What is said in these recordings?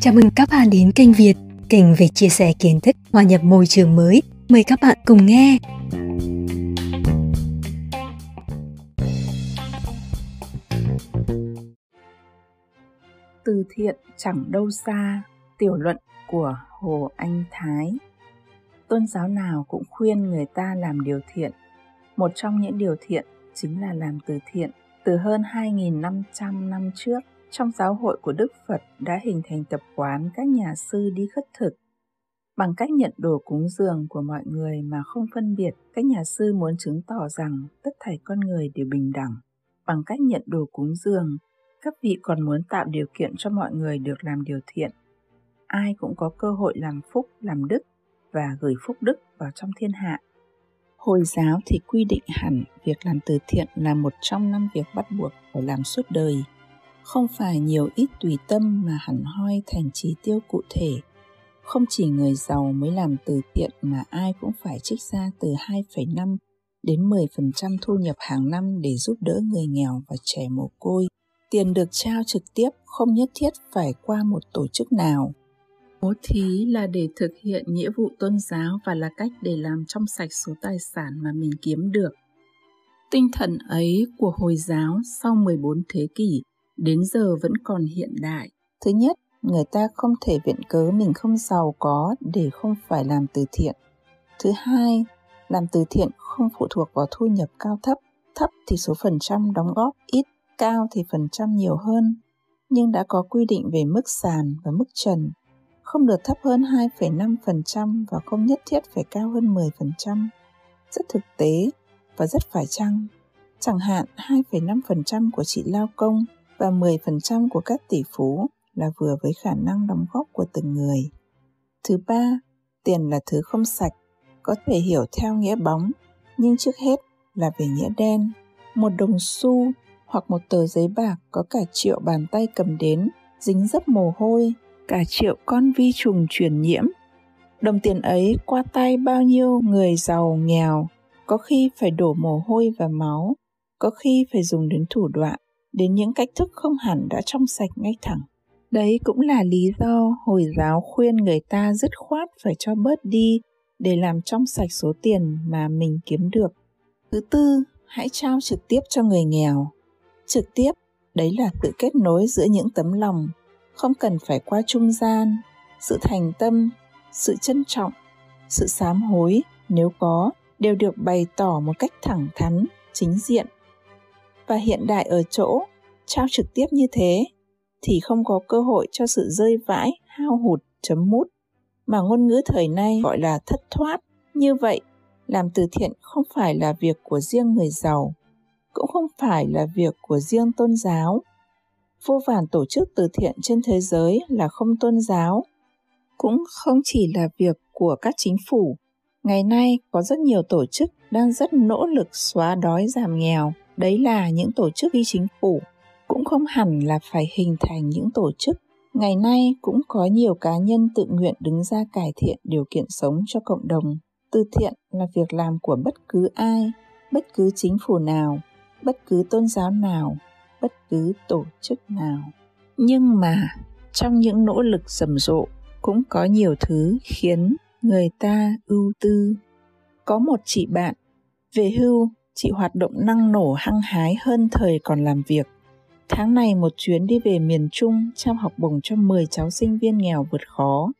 Chào mừng các bạn đến kênh Việt, kênh về chia sẻ kiến thức hòa nhập môi trường mới. Mời các bạn cùng nghe. Từ thiện chẳng đâu xa, tiểu luận của Hồ Anh Thái. Tôn giáo nào cũng khuyên người ta làm điều thiện. Một trong những điều thiện chính là làm từ thiện. Từ hơn 2.500 năm trước, trong giáo hội của Đức Phật đã hình thành tập quán các nhà sư đi khất thực. Bằng cách nhận đồ cúng dường của mọi người mà không phân biệt, các nhà sư muốn chứng tỏ rằng tất thảy con người đều bình đẳng. Bằng cách nhận đồ cúng dường, các vị còn muốn tạo điều kiện cho mọi người được làm điều thiện. Ai cũng có cơ hội làm phúc, làm đức và gửi phúc đức vào trong thiên hạ. Hồi giáo thì quy định hẳn việc làm từ thiện là một trong năm việc bắt buộc phải làm suốt đời không phải nhiều ít tùy tâm mà hẳn hoi thành chỉ tiêu cụ thể. Không chỉ người giàu mới làm từ thiện mà ai cũng phải trích ra từ 2,5 đến 10% thu nhập hàng năm để giúp đỡ người nghèo và trẻ mồ côi. Tiền được trao trực tiếp không nhất thiết phải qua một tổ chức nào. Bố thí là để thực hiện nghĩa vụ tôn giáo và là cách để làm trong sạch số tài sản mà mình kiếm được. Tinh thần ấy của Hồi giáo sau 14 thế kỷ đến giờ vẫn còn hiện đại. Thứ nhất, người ta không thể viện cớ mình không giàu có để không phải làm từ thiện. Thứ hai, làm từ thiện không phụ thuộc vào thu nhập cao thấp. Thấp thì số phần trăm đóng góp ít, cao thì phần trăm nhiều hơn. Nhưng đã có quy định về mức sàn và mức trần. Không được thấp hơn 2,5% và không nhất thiết phải cao hơn 10%. Rất thực tế và rất phải chăng. Chẳng hạn 2,5% của chị lao công và 10% của các tỷ phú là vừa với khả năng đóng góp của từng người. Thứ ba, tiền là thứ không sạch, có thể hiểu theo nghĩa bóng, nhưng trước hết là về nghĩa đen. Một đồng xu hoặc một tờ giấy bạc có cả triệu bàn tay cầm đến, dính dấp mồ hôi, cả triệu con vi trùng truyền nhiễm. Đồng tiền ấy qua tay bao nhiêu người giàu nghèo, có khi phải đổ mồ hôi và máu, có khi phải dùng đến thủ đoạn đến những cách thức không hẳn đã trong sạch ngay thẳng. Đấy cũng là lý do Hồi giáo khuyên người ta dứt khoát phải cho bớt đi để làm trong sạch số tiền mà mình kiếm được. Thứ tư, hãy trao trực tiếp cho người nghèo. Trực tiếp, đấy là tự kết nối giữa những tấm lòng, không cần phải qua trung gian, sự thành tâm, sự trân trọng, sự sám hối nếu có đều được bày tỏ một cách thẳng thắn, chính diện và hiện đại ở chỗ trao trực tiếp như thế thì không có cơ hội cho sự rơi vãi, hao hụt, chấm mút mà ngôn ngữ thời nay gọi là thất thoát. Như vậy, làm từ thiện không phải là việc của riêng người giàu, cũng không phải là việc của riêng tôn giáo. Vô vàn tổ chức từ thiện trên thế giới là không tôn giáo, cũng không chỉ là việc của các chính phủ. Ngày nay có rất nhiều tổ chức đang rất nỗ lực xóa đói giảm nghèo. Đấy là những tổ chức phi chính phủ. Cũng không hẳn là phải hình thành những tổ chức. Ngày nay cũng có nhiều cá nhân tự nguyện đứng ra cải thiện điều kiện sống cho cộng đồng. Từ thiện là việc làm của bất cứ ai bất cứ chính phủ nào bất cứ tôn giáo nào bất cứ tổ chức nào nhưng mà trong những nỗ lực rầm rộ cũng có nhiều thứ khiến người ta ưu tư có một chị bạn về hưu chị hoạt động năng nổ hăng hái hơn thời còn làm việc. Tháng này một chuyến đi về miền Trung trao học bổng cho 10 cháu sinh viên nghèo vượt khó.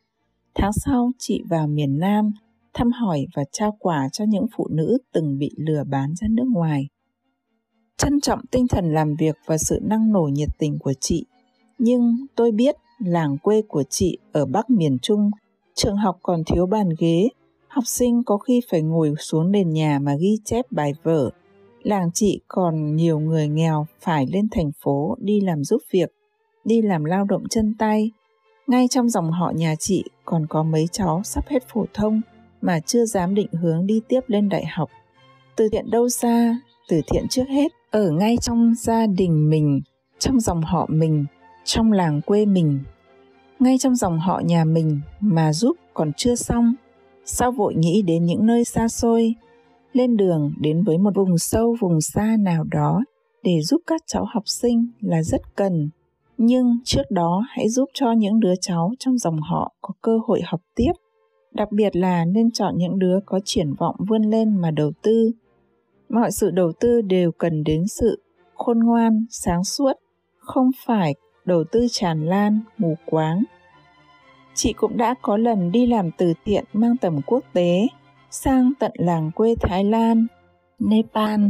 Tháng sau, chị vào miền Nam thăm hỏi và trao quà cho những phụ nữ từng bị lừa bán ra nước ngoài. Trân trọng tinh thần làm việc và sự năng nổ nhiệt tình của chị, nhưng tôi biết làng quê của chị ở Bắc miền Trung, trường học còn thiếu bàn ghế học sinh có khi phải ngồi xuống nền nhà mà ghi chép bài vở. Làng chị còn nhiều người nghèo phải lên thành phố đi làm giúp việc, đi làm lao động chân tay. Ngay trong dòng họ nhà chị còn có mấy cháu sắp hết phổ thông mà chưa dám định hướng đi tiếp lên đại học. Từ thiện đâu xa, từ thiện trước hết ở ngay trong gia đình mình, trong dòng họ mình, trong làng quê mình. Ngay trong dòng họ nhà mình mà giúp còn chưa xong sao vội nghĩ đến những nơi xa xôi lên đường đến với một vùng sâu vùng xa nào đó để giúp các cháu học sinh là rất cần. Nhưng trước đó hãy giúp cho những đứa cháu trong dòng họ có cơ hội học tiếp. Đặc biệt là nên chọn những đứa có triển vọng vươn lên mà đầu tư mọi sự đầu tư đều cần đến sự khôn ngoan, sáng suốt, không phải đầu tư tràn lan, mù quáng. Chị cũng đã có lần đi làm từ thiện mang tầm quốc tế, sang tận làng quê thái lan, nepal.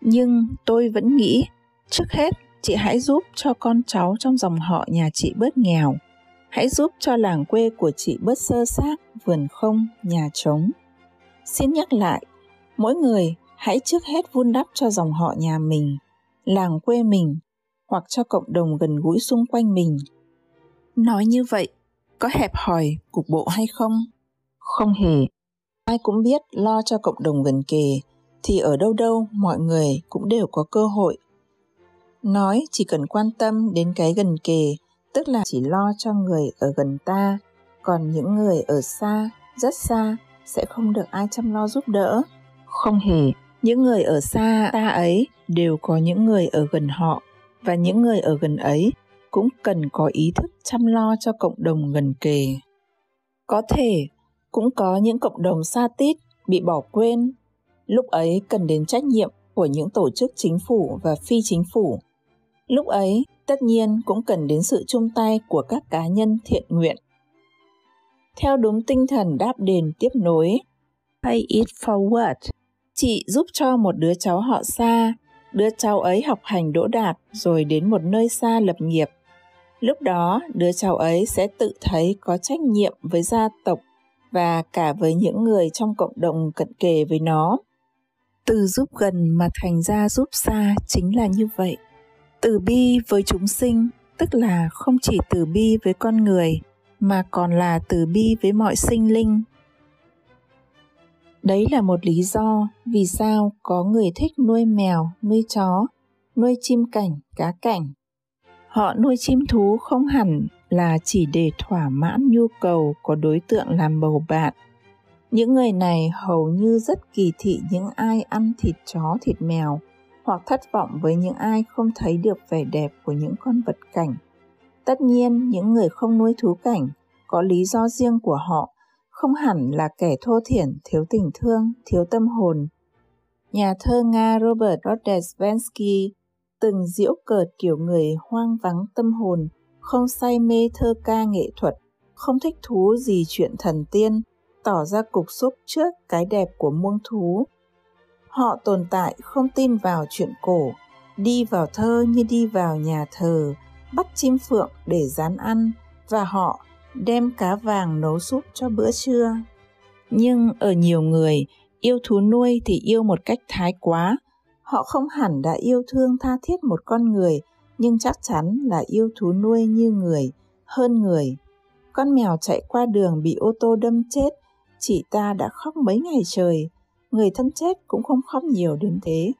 Nhưng tôi vẫn nghĩ, trước hết, chị hãy giúp cho con cháu trong dòng họ nhà chị bớt nghèo. Hãy giúp cho làng quê của chị bớt sơ xác, vườn không, nhà trống. Xin nhắc lại, mỗi người hãy trước hết vun đắp cho dòng họ nhà mình, làng quê mình, hoặc cho cộng đồng gần gũi xung quanh mình. Nói như vậy, có hẹp hòi, cục bộ hay không? Không hề. Ai cũng biết lo cho cộng đồng gần kề, thì ở đâu đâu mọi người cũng đều có cơ hội. Nói chỉ cần quan tâm đến cái gần kề, tức là chỉ lo cho người ở gần ta, còn những người ở xa, rất xa sẽ không được ai chăm lo giúp đỡ. Không hề những người ở xa ta ấy đều có những người ở gần họ, và những người ở gần ấy cũng cần có ý thức chăm lo cho cộng đồng gần kề. Có thể cũng có những cộng đồng xa tít bị bỏ quên. Lúc ấy cần đến trách nhiệm của những tổ chức chính phủ và phi chính phủ. Lúc ấy, tất nhiên cũng cần đến sự chung tay của các cá nhân thiện nguyện. Theo đúng tinh thần đáp đền tiếp nối, pay it forward chị giúp cho một đứa cháu họ xa đứa cháu ấy học hành đỗ đạt rồi đến một nơi xa lập nghiệp. Lúc đó, đứa cháu ấy sẽ tự thấy có trách nhiệm với gia tộc và cả với những người trong cộng đồng cận kề với nó. Từ giúp gần mà thành ra giúp xa chính là như vậy. Từ bi với chúng sinh, tức là không chỉ từ bi với con người, mà còn là từ bi với mọi sinh linh đấy là một lý do vì sao có người thích nuôi mèo, nuôi chó, nuôi chim cảnh, cá cảnh. Họ nuôi chim thú không hẳn là chỉ để thỏa mãn nhu cầu của đối tượng làm bầu bạn. Những người này hầu như rất kỳ thị những ai ăn thịt chó, thịt mèo, hoặc thất vọng với những ai không thấy được vẻ đẹp của những con vật cảnh. Tất nhiên, những người không nuôi thú cảnh có lý do riêng của họ không hẳn là kẻ thô thiển, thiếu tình thương, thiếu tâm hồn. Nhà thơ nga robert rodesvensky từng diễu cợt kiểu người hoang vắng tâm hồn, không say mê thơ ca nghệ thuật, không thích thú gì chuyện thần tiên, tỏ ra cục xúc trước cái đẹp của muông thú. Họ tồn tại không tin vào chuyện cổ, đi vào thơ như đi vào nhà thờ, bắt chim phượng để rán ăn, và họ đem cá vàng nấu súp cho bữa trưa. Nhưng ở nhiều người, yêu thú nuôi thì yêu một cách thái quá. Họ không hẳn đã yêu thương tha thiết một con người, nhưng chắc chắn là yêu thú nuôi như người, hơn người. Con mèo chạy qua đường bị ô tô đâm chết, chị ta đã khóc mấy ngày trời. Người thân chết cũng không khóc nhiều đến thế.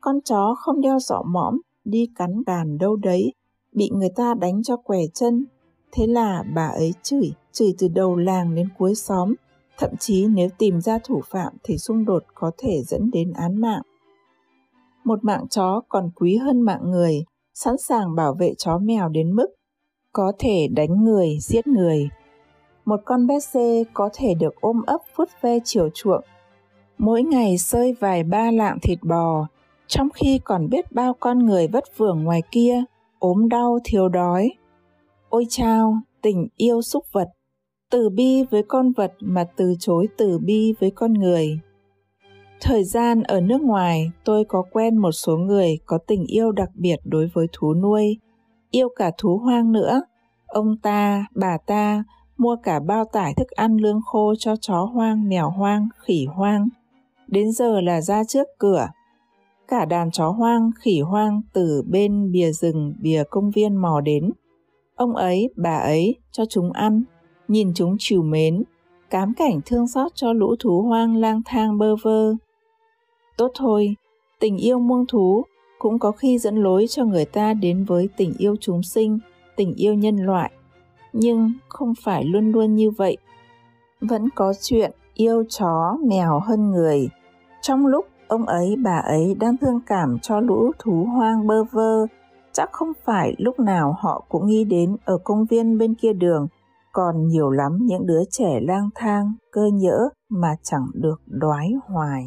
Con chó không đeo giỏ mõm, đi cắn bàn đâu đấy, bị người ta đánh cho què chân thế là bà ấy chửi chửi từ đầu làng đến cuối xóm. Thậm chí nếu tìm ra thủ phạm thì xung đột có thể dẫn đến án mạng. Một mạng chó còn quý hơn mạng người, sẵn sàng bảo vệ chó mèo đến mức có thể đánh người, giết người. Một con bé xê có thể được ôm ấp phút ve chiều chuộng. Mỗi ngày sơi vài ba lạng thịt bò, trong khi còn biết bao con người vất vưởng ngoài kia, ốm đau, thiếu đói ôi chao, tình yêu súc vật, từ bi với con vật mà từ chối từ bi với con người. Thời gian ở nước ngoài, tôi có quen một số người có tình yêu đặc biệt đối với thú nuôi, yêu cả thú hoang nữa. Ông ta, bà ta mua cả bao tải thức ăn lương khô cho chó hoang, mèo hoang, khỉ hoang. Đến giờ là ra trước cửa. Cả đàn chó hoang, khỉ hoang từ bên bìa rừng, bìa công viên mò đến ông ấy, bà ấy, cho chúng ăn. Nhìn chúng chiều mến, cám cảnh thương xót cho lũ thú hoang lang thang bơ vơ. Tốt thôi, tình yêu muông thú cũng có khi dẫn lối cho người ta đến với tình yêu chúng sinh, tình yêu nhân loại. Nhưng không phải luôn luôn như vậy. Vẫn có chuyện yêu chó mèo hơn người. Trong lúc ông ấy, bà ấy đang thương cảm cho lũ thú hoang bơ vơ. Chắc không phải lúc nào họ cũng nghĩ đến ở công viên bên kia đường còn nhiều lắm những đứa trẻ lang thang, cơ nhỡ mà chẳng được đoái hoài.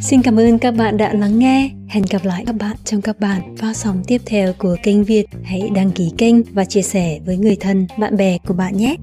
Xin cảm ơn các bạn đã lắng nghe. Hẹn gặp lại các bạn trong các bản phát sóng tiếp theo của kênh Việt. Hãy đăng ký kênh và chia sẻ với người thân, bạn bè của bạn nhé.